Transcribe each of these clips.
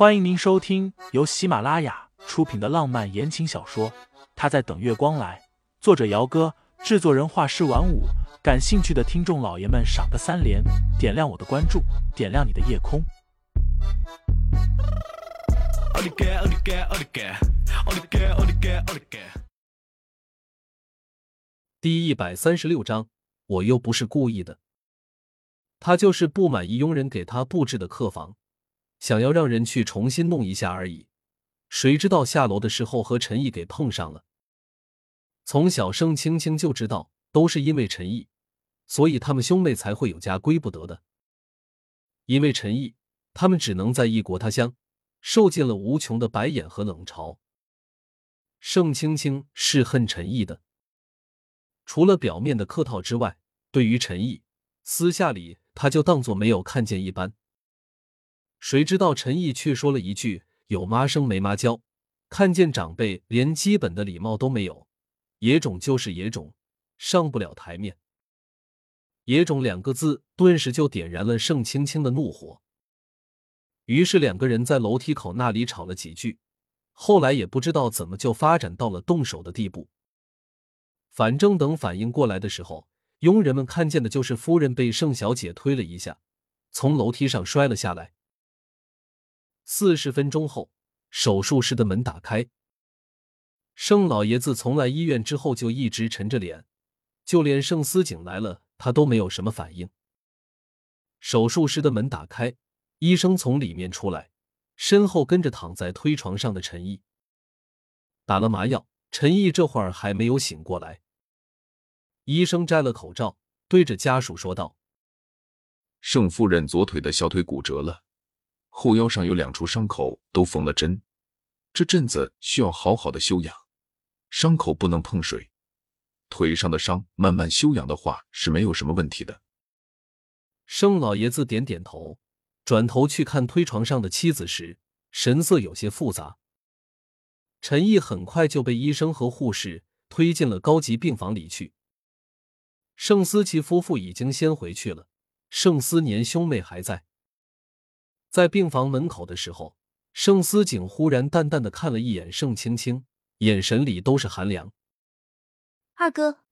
欢迎您收听由喜马拉雅出品的浪漫言情小说《他在等月光来》，作者：姚哥，制作人：画师晚舞。感兴趣的听众老爷们，赏个三连，点亮我的关注，点亮你的夜空。第一百三十六章，我又不是故意的。他就是不满意佣人给他布置的客房，想要让人去重新弄一下而已。谁知道下楼的时候和陈毅给碰上了。从小盛青青就知道，都是因为陈毅，所以他们兄妹才会有家归不得的。因为陈毅，他们只能在异国他乡，受尽了无穷的白眼和冷嘲。盛青青是恨陈毅的，除了表面的客套之外，对于陈毅，私下里。他就当做没有看见一般，谁知道陈毅却说了一句：“有妈生没妈教，看见长辈连基本的礼貌都没有，野种就是野种，上不了台面。”野种两个字顿时就点燃了盛青青的怒火。于是两个人在楼梯口那里吵了几句，后来也不知道怎么就发展到了动手的地步。反正等反应过来的时候。佣人们看见的就是夫人被盛小姐推了一下，从楼梯上摔了下来。四十分钟后，手术室的门打开。盛老爷子从来医院之后就一直沉着脸，就连盛思景来了，他都没有什么反应。手术室的门打开，医生从里面出来，身后跟着躺在推床上的陈毅。打了麻药，陈毅这会儿还没有醒过来。医生摘了口罩，对着家属说道：“盛夫人左腿的小腿骨折了，后腰上有两处伤口都缝了针，这阵子需要好好的休养，伤口不能碰水。腿上的伤慢慢休养的话是没有什么问题的。”盛老爷子点点头，转头去看推床上的妻子时，神色有些复杂。陈毅很快就被医生和护士推进了高级病房里去。盛思琪夫妇已经先回去了，盛思年兄妹还在。在病房门口的时候，盛思景忽然淡淡的看了一眼盛青青，眼神里都是寒凉。二哥，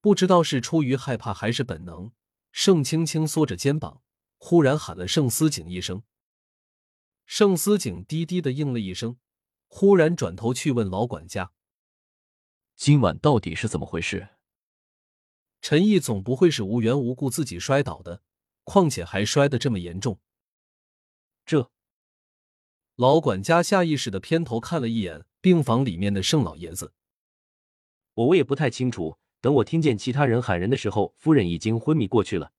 不知道是出于害怕还是本能，盛青青缩着肩膀，忽然喊了盛思景一声。盛思景低低的应了一声，忽然转头去问老管家：“今晚到底是怎么回事？”陈毅总不会是无缘无故自己摔倒的，况且还摔得这么严重。这老管家下意识的偏头看了一眼病房里面的盛老爷子，我我也不太清楚。等我听见其他人喊人的时候，夫人已经昏迷过去了。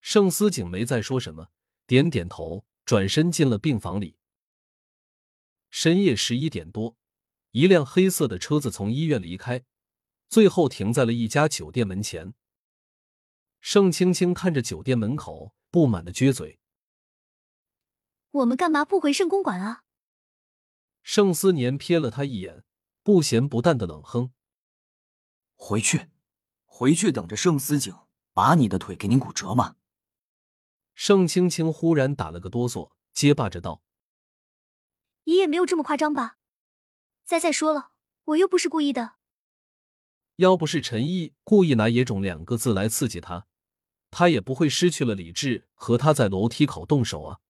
盛思景没再说什么，点点头，转身进了病房里。深夜十一点多，一辆黑色的车子从医院离开。最后停在了一家酒店门前。盛青青看着酒店门口，不满的撅嘴：“我们干嘛不回盛公馆啊？”盛思年瞥了他一眼，不咸不淡的冷哼：“回去，回去等着盛思景把你的腿给你骨折吗？”盛青青忽然打了个哆嗦，结巴着道：“爷爷没有这么夸张吧？再再说了，我又不是故意的。”要不是陈毅故意拿“野种”两个字来刺激他，他也不会失去了理智和他在楼梯口动手啊。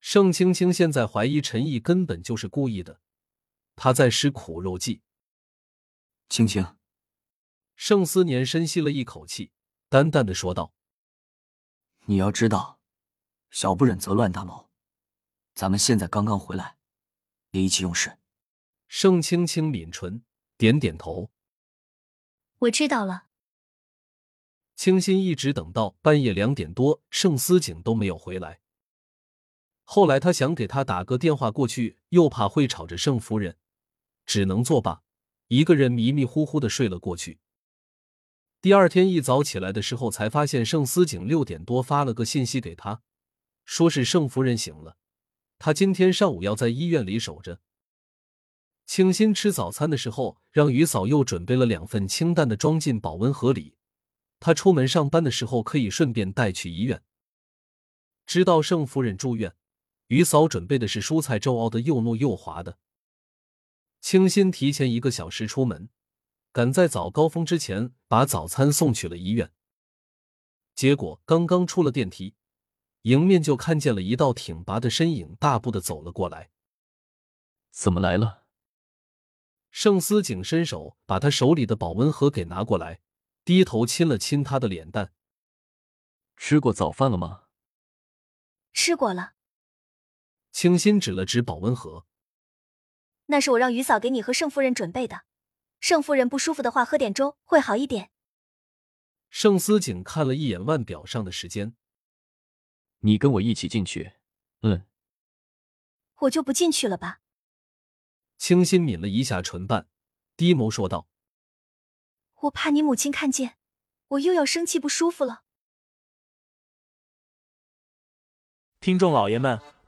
盛青青现在怀疑陈毅根本就是故意的，他在施苦肉计。青青，盛思年深吸了一口气，淡淡的说道：“你要知道，小不忍则乱大谋。咱们现在刚刚回来，别意气用事。”盛青青抿唇，点点头。我知道了。清新一直等到半夜两点多，盛思景都没有回来。后来他想给他打个电话过去，又怕会吵着盛夫人，只能作罢，一个人迷迷糊糊的睡了过去。第二天一早起来的时候，才发现盛思景六点多发了个信息给他，说是盛夫人醒了，他今天上午要在医院里守着。清新吃早餐的时候，让于嫂又准备了两份清淡的，装进保温盒里。他出门上班的时候可以顺便带去医院。知道盛夫人住院，于嫂准备的是蔬菜粥，熬的又糯又滑的。清新提前一个小时出门，赶在早高峰之前把早餐送去了医院。结果刚刚出了电梯，迎面就看见了一道挺拔的身影，大步的走了过来。怎么来了？盛思景伸手把他手里的保温盒给拿过来，低头亲了亲他的脸蛋。吃过早饭了吗？吃过了。清新指了指保温盒，那是我让于嫂给你和盛夫人准备的。盛夫人不舒服的话，喝点粥会好一点。盛思景看了一眼腕表上的时间，你跟我一起进去。嗯，我就不进去了吧。清新抿了一下唇瓣，低眸说道：“我怕你母亲看见，我又要生气不舒服了。”听众老爷们，